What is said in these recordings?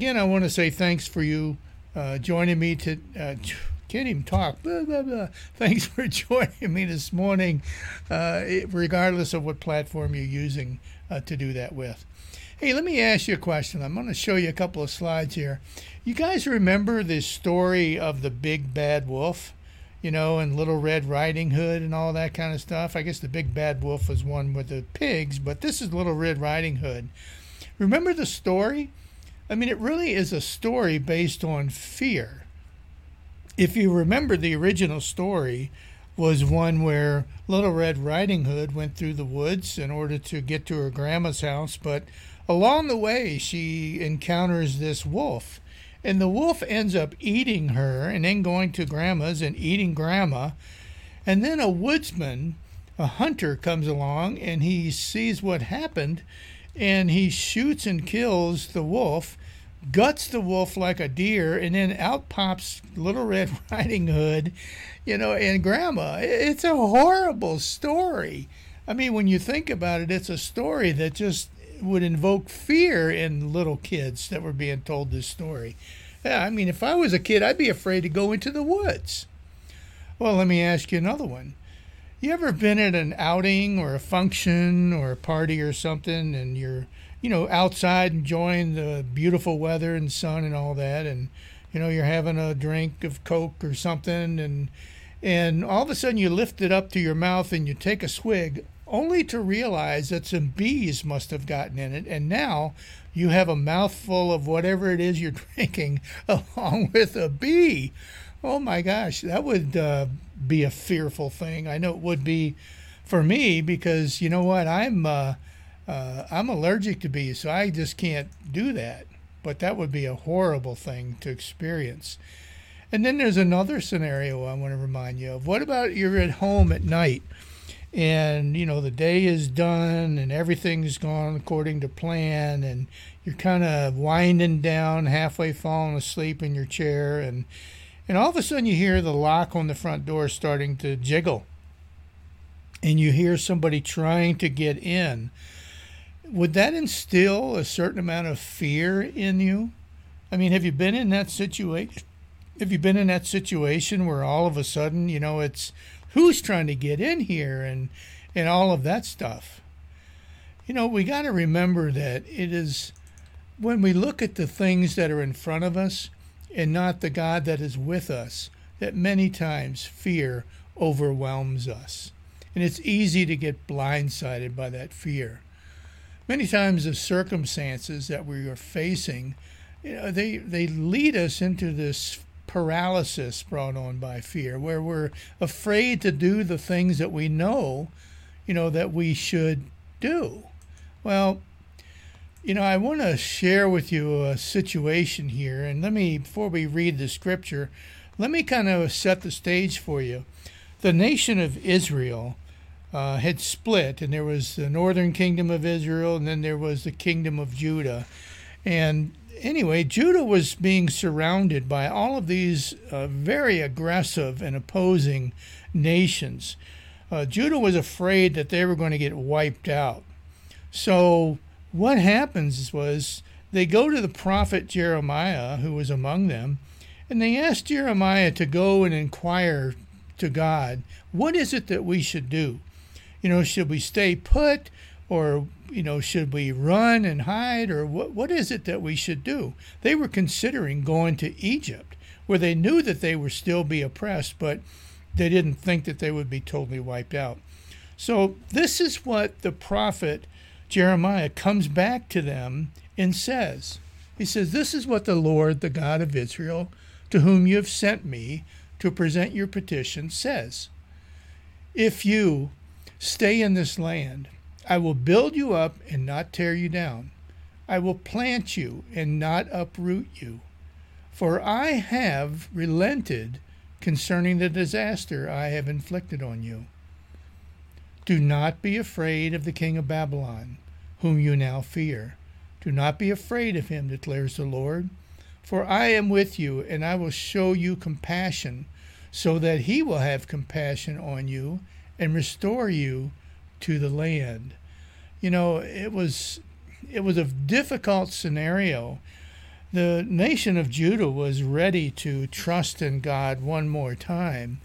again, I want to say thanks for you uh, joining me to. Uh, can't even talk. Blah, blah, blah. Thanks for joining me this morning, uh, regardless of what platform you're using uh, to do that with. Hey, let me ask you a question. I'm going to show you a couple of slides here. You guys remember this story of the big bad wolf? You know, and Little Red Riding Hood and all that kind of stuff. I guess the big bad wolf was one with the pigs, but this is Little Red Riding Hood. Remember the story? I mean, it really is a story based on fear. If you remember, the original story was one where Little Red Riding Hood went through the woods in order to get to her grandma's house, but along the way she encounters this wolf. And the wolf ends up eating her and then going to grandma's and eating grandma. And then a woodsman, a hunter, comes along and he sees what happened and he shoots and kills the wolf guts the wolf like a deer, and then out pops Little Red Riding Hood, you know, and Grandma. It's a horrible story. I mean, when you think about it, it's a story that just would invoke fear in little kids that were being told this story. Yeah, I mean, if I was a kid, I'd be afraid to go into the woods. Well, let me ask you another one. You ever been at an outing or a function or a party or something, and you're you know, outside enjoying the beautiful weather and sun and all that, and you know, you're having a drink of Coke or something, and and all of a sudden you lift it up to your mouth and you take a swig, only to realize that some bees must have gotten in it, and now you have a mouthful of whatever it is you're drinking along with a bee. Oh my gosh, that would uh, be a fearful thing. I know it would be for me because you know what? I'm uh, uh, I'm allergic to bees, so I just can't do that. But that would be a horrible thing to experience. And then there's another scenario I want to remind you of. What about you're at home at night and you know the day is done and everything's gone according to plan and you're kind of winding down, halfway falling asleep in your chair and and all of a sudden you hear the lock on the front door starting to jiggle. And you hear somebody trying to get in would that instill a certain amount of fear in you? I mean, have you been in that situation? Have you been in that situation where all of a sudden, you know, it's who's trying to get in here and and all of that stuff? You know, we got to remember that it is when we look at the things that are in front of us and not the God that is with us that many times fear overwhelms us. And it's easy to get blindsided by that fear many times the circumstances that we are facing, you know, they they lead us into this paralysis brought on by fear, where we're afraid to do the things that we know, you know, that we should do. Well, you know, I want to share with you a situation here, and let me before we read the scripture, let me kind of set the stage for you. The nation of Israel uh, had split, and there was the northern kingdom of Israel, and then there was the kingdom of Judah. And anyway, Judah was being surrounded by all of these uh, very aggressive and opposing nations. Uh, Judah was afraid that they were going to get wiped out. So what happens was they go to the prophet Jeremiah, who was among them, and they ask Jeremiah to go and inquire to God, what is it that we should do? you know, should we stay put or, you know, should we run and hide or what, what is it that we should do? They were considering going to Egypt where they knew that they would still be oppressed, but they didn't think that they would be totally wiped out. So this is what the prophet Jeremiah comes back to them and says. He says, This is what the Lord, the God of Israel, to whom you have sent me to present your petition, says. If you, Stay in this land. I will build you up and not tear you down. I will plant you and not uproot you. For I have relented concerning the disaster I have inflicted on you. Do not be afraid of the king of Babylon, whom you now fear. Do not be afraid of him, declares the Lord. For I am with you, and I will show you compassion, so that he will have compassion on you and restore you to the land. You know, it was it was a difficult scenario the nation of Judah was ready to trust in God one more time.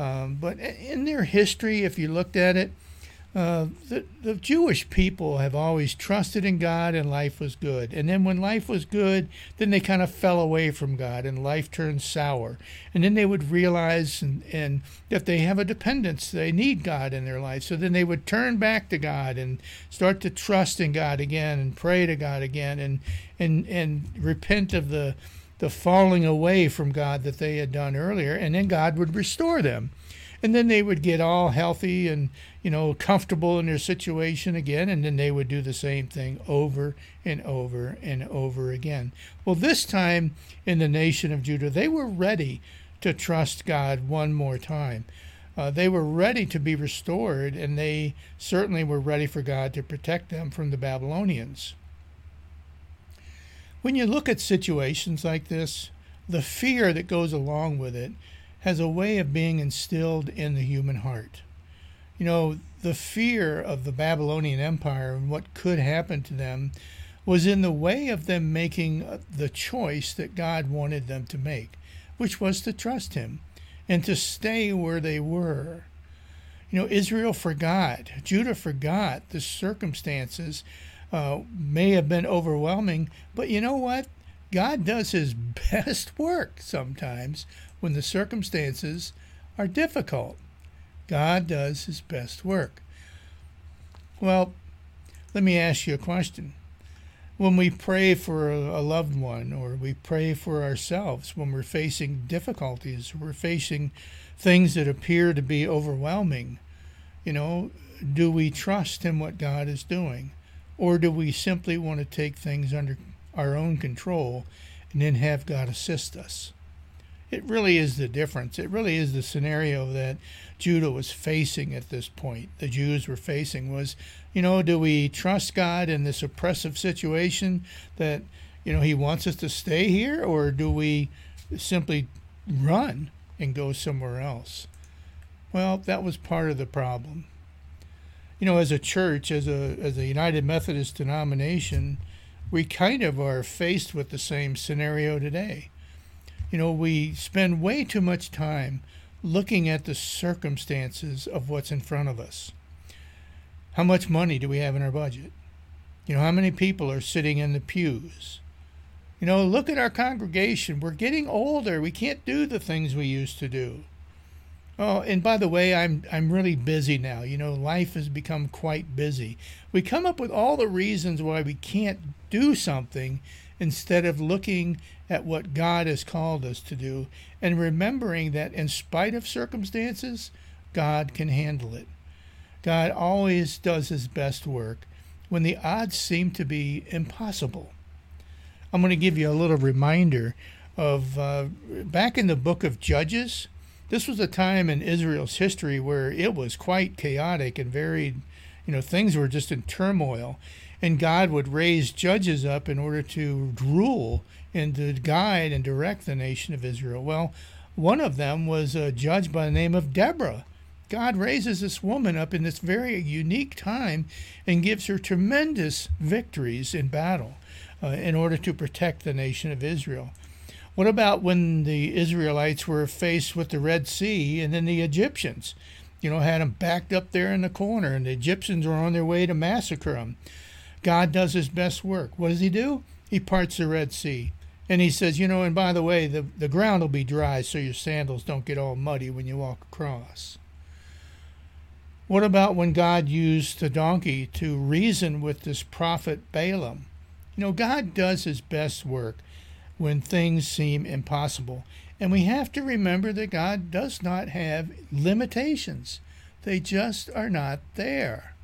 Um, but in their history, if you looked at it, uh, the, the Jewish people have always trusted in God and life was good. And then when life was good, then they kind of fell away from God and life turned sour. And then they would realize and, and that they have a dependence, they need God in their life. So then they would turn back to God and start to trust in God again and pray to God again and and, and repent of the the falling away from God that they had done earlier, and then God would restore them. And then they would get all healthy and you know comfortable in their situation again and then they would do the same thing over and over and over again. Well this time in the nation of judah they were ready to trust god one more time. Uh, they were ready to be restored and they certainly were ready for god to protect them from the babylonians when you look at situations like this the fear that goes along with it has a way of being instilled in the human heart. You know, the fear of the Babylonian Empire and what could happen to them was in the way of them making uh, the choice that God wanted them to make, which was to trust Him and to stay where they were. You know, Israel forgot, Judah forgot the circumstances uh, may have been overwhelming, but you know what? God does His best work sometimes when the circumstances are difficult. God does his best work. Well, let me ask you a question. When we pray for a loved one or we pray for ourselves, when we're facing difficulties, we're facing things that appear to be overwhelming, you know, do we trust in what God is doing? Or do we simply want to take things under our own control and then have God assist us? it really is the difference. It really is the scenario that Judah was facing at this point. The Jews were facing was, you know, do we trust God in this oppressive situation that, you know, He wants us to stay here, or do we simply run and go somewhere else? Well, that was part of the problem. You know, as a church, as a as a United Methodist denomination, we kind of are faced with the same scenario today you know, we spend way too much time looking at the circumstances of what's in front of us. How much money do we have in our budget? You know, how many people are sitting in the pews? You know, look at our congregation. We're getting older. We can't do the things we used to do. Oh, and by the way, I'm I'm really busy now. You know, life has become quite busy. We come up with all the reasons why we can't do something instead of looking at what God has called us to do and remembering that in spite of circumstances, God can handle it. God always does his best work when the odds seem to be impossible. I'm going to give you a little reminder of uh, back in the book of Judges. This was a time in Israel's history where it was quite chaotic and very, you know, things were just in turmoil and God would raise judges up in order to rule and to guide and direct the nation of Israel. Well, one of them was a judge by the name of Deborah. God raises this woman up in this very unique time and gives her tremendous victories in battle uh, in order to protect the nation of Israel. What about when the Israelites were faced with the Red Sea and then the Egyptians? You know, had them backed up there in the corner, and the Egyptians were on their way to massacre them. God does his best work. What does he do? He parts the Red Sea. And he says, you know, and by the way, the, the ground will be dry so your sandals don't get all muddy when you walk across. What about when God used the donkey to reason with this prophet Balaam? You know, God does his best work when things seem impossible. And we have to remember that God does not have limitations, they just are not there.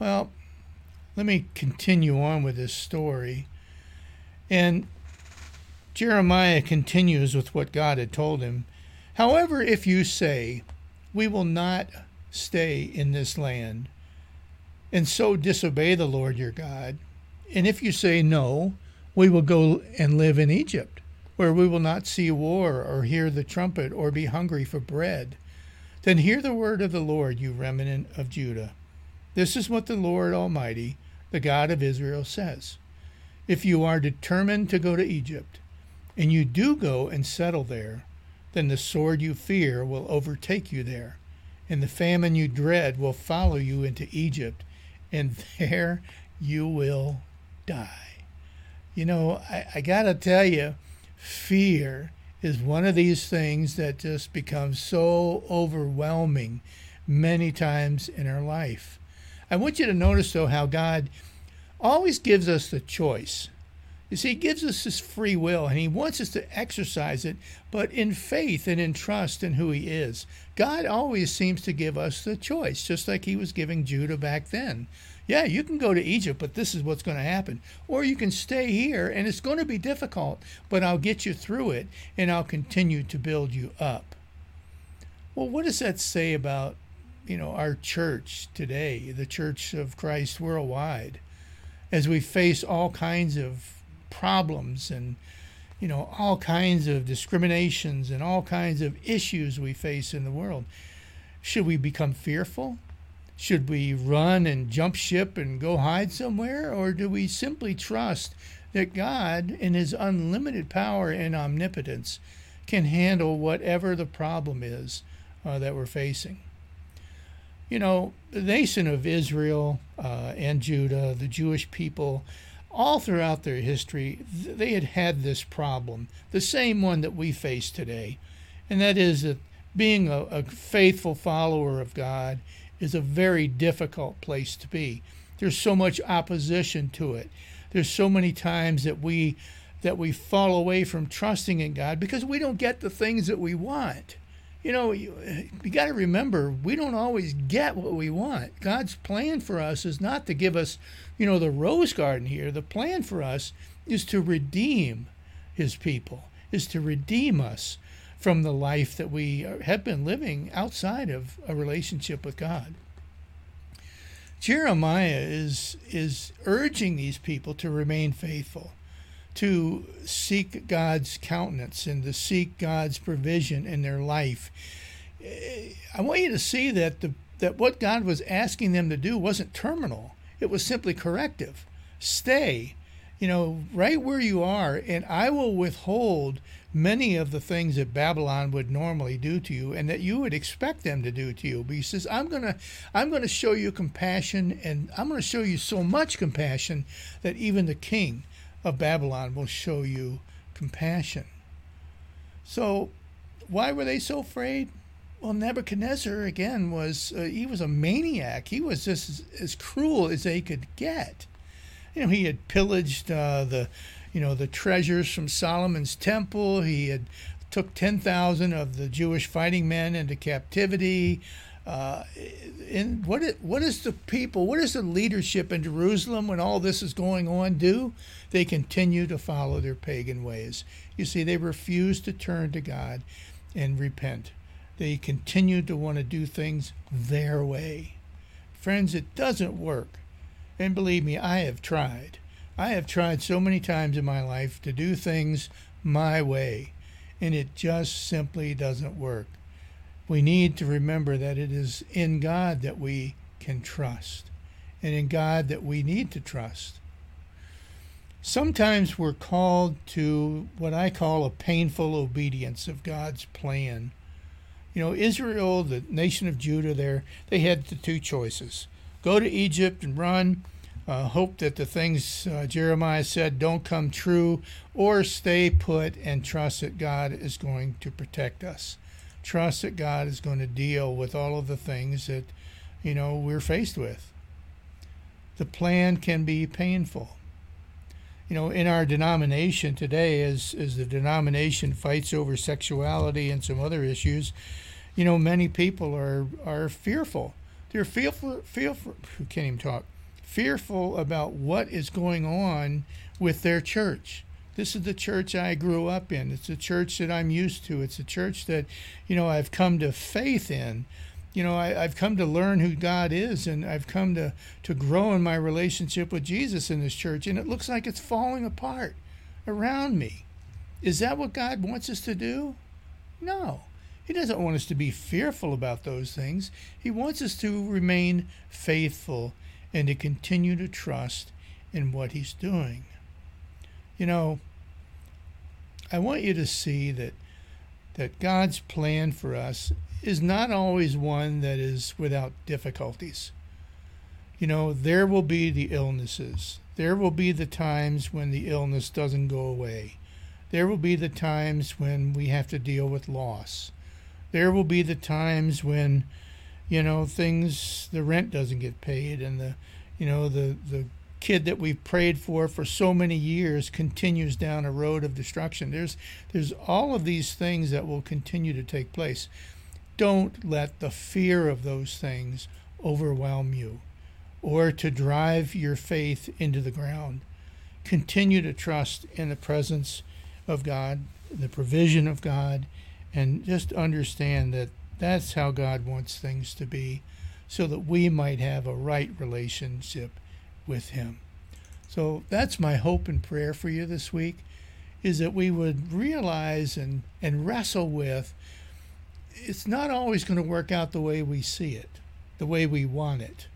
Well, let me continue on with this story. And Jeremiah continues with what God had told him. However, if you say, We will not stay in this land, and so disobey the Lord your God, and if you say, No, we will go and live in Egypt, where we will not see war or hear the trumpet or be hungry for bread, then hear the word of the Lord, you remnant of Judah. This is what the Lord Almighty, the God of Israel, says If you are determined to go to Egypt, and you do go and settle there, then the sword you fear will overtake you there, and the famine you dread will follow you into Egypt, and there you will die. You know, I, I got to tell you, fear is one of these things that just becomes so overwhelming many times in our life. I want you to notice, though, how God always gives us the choice. You see, He gives us His free will and He wants us to exercise it, but in faith and in trust in who He is. God always seems to give us the choice, just like He was giving Judah back then. Yeah, you can go to Egypt, but this is what's going to happen. Or you can stay here, and it's going to be difficult, but I'll get you through it, and I'll continue to build you up. Well, what does that say about, you know, our church today, the Church of Christ worldwide, as we face all kinds of problems and, you know, all kinds of discriminations and all kinds of issues we face in the world? Should we become fearful? Should we run and jump ship and go hide somewhere? Or do we simply trust that God, in His unlimited power and omnipotence, can handle whatever the problem is uh, that we're facing? You know, the nation of Israel uh, and Judah, the Jewish people, all throughout their history, they had had this problem, the same one that we face today. And that is that being a, a faithful follower of God is a very difficult place to be. There's so much opposition to it. There's so many times that we that we fall away from trusting in God because we don't get the things that we want. You know, you, you got to remember we don't always get what we want. God's plan for us is not to give us, you know, the rose garden here. The plan for us is to redeem his people, is to redeem us from the life that we have been living outside of a relationship with God. Jeremiah is is urging these people to remain faithful, to seek God's countenance and to seek God's provision in their life. Eh, I want you to see that the that what God was asking them to do wasn't terminal. It was simply corrective. Stay, you know, right where you are, and I will withhold many of the things that Babylon would normally do to you and that you would expect them to do to you. But he says, I'm gonna I'm gonna show you compassion and I'm gonna show you so much compassion that even the king of Babylon will show you compassion. So why were they so afraid? Well, Nebuchadnezzar again was uh, he was a maniac. He was just as, as, cruel as they could get. You know, he had pillaged uh, the you know, the treasures from Solomon's temple. He had took 10,000 of the Jewish fighting men into captivity. Uh, and what is, what is the people, what does the leadership in Jerusalem when all this is going on do? They continue to follow their pagan ways. You see, they refuse to turn to God and repent. They continue to want to do things their way. Friends, it doesn't work. And believe me, I have tried. I have tried so many times in my life to do things my way, and it just simply doesn't work. We need to remember that it is in God that we can trust, and in God that we need to trust. Sometimes we're called to what I call a painful obedience of God's plan. You know, Israel, the nation of Judah, there, they had the two choices go to Egypt and run uh, hope that the things uh, Jeremiah said don't come true, or stay put and trust that God is going to protect us. Trust that God is going to deal with all of the things that, you know, we're faced with. The plan can be painful. You know, in our denomination today, as, as the denomination fights over sexuality and some other issues, you know, many people are, are fearful. They're fearful, fearful, can't even talk fearful about what is going on with their church. This is the church I grew up in. It's a church that I'm used to. It's a church that, you know, I've come to faith in. You know, I, have come to learn who God is, and I've come to, to grow in my relationship with Jesus in this church, and it looks like it's falling apart around me. Is that what God wants us to do? No. He doesn't want us to be fearful about those things. He wants us to remain faithful and to continue to trust in what He's doing. You know, I want you to see that that God's plan for us is not always one that is without difficulties. You know, there will be the illnesses. There will be the times when the illness doesn't go away. There will be the times when we have to deal with loss. There will be the times when, you know, things the rent doesn't get paid and the you know, the the kid that we've prayed for for so many years continues down a road of destruction. There's there's all of these things that will continue to take place. Don't let the fear of those things overwhelm you or to drive your faith into the ground. Continue to trust in the presence of God, the provision of God, and just understand that that's how God wants things to be so that we might have a right relationship with him. So that's my hope and prayer for you this week is that we would realize and, and wrestle with it's not always going to work out the way we see it, the way we want it.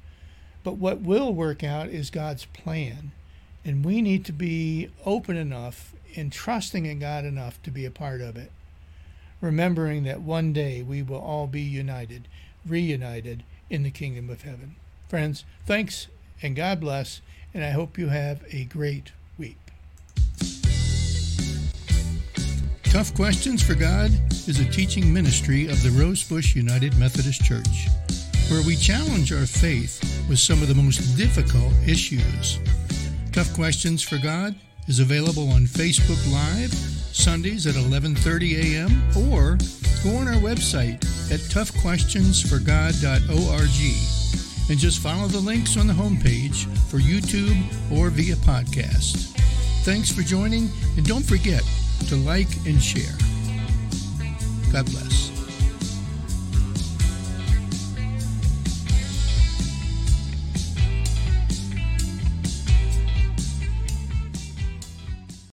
But what will work out is God's plan. And we need to be open enough and trusting in God enough to be a part of it. Remembering that one day we will all be united, reunited in the kingdom of heaven. Friends, thanks and God bless, and I hope you have a great week. Tough Questions for God is a teaching ministry of the Rosebush United Methodist Church, where we challenge our faith with some of the most difficult issues. Tough Questions for God is available on Facebook Live Sundays at 11:30 a.m. or go on our website at toughquestionsforgod.org and just follow the links on the homepage for YouTube or via podcast. Thanks for joining, and don't forget to like and share. God bless.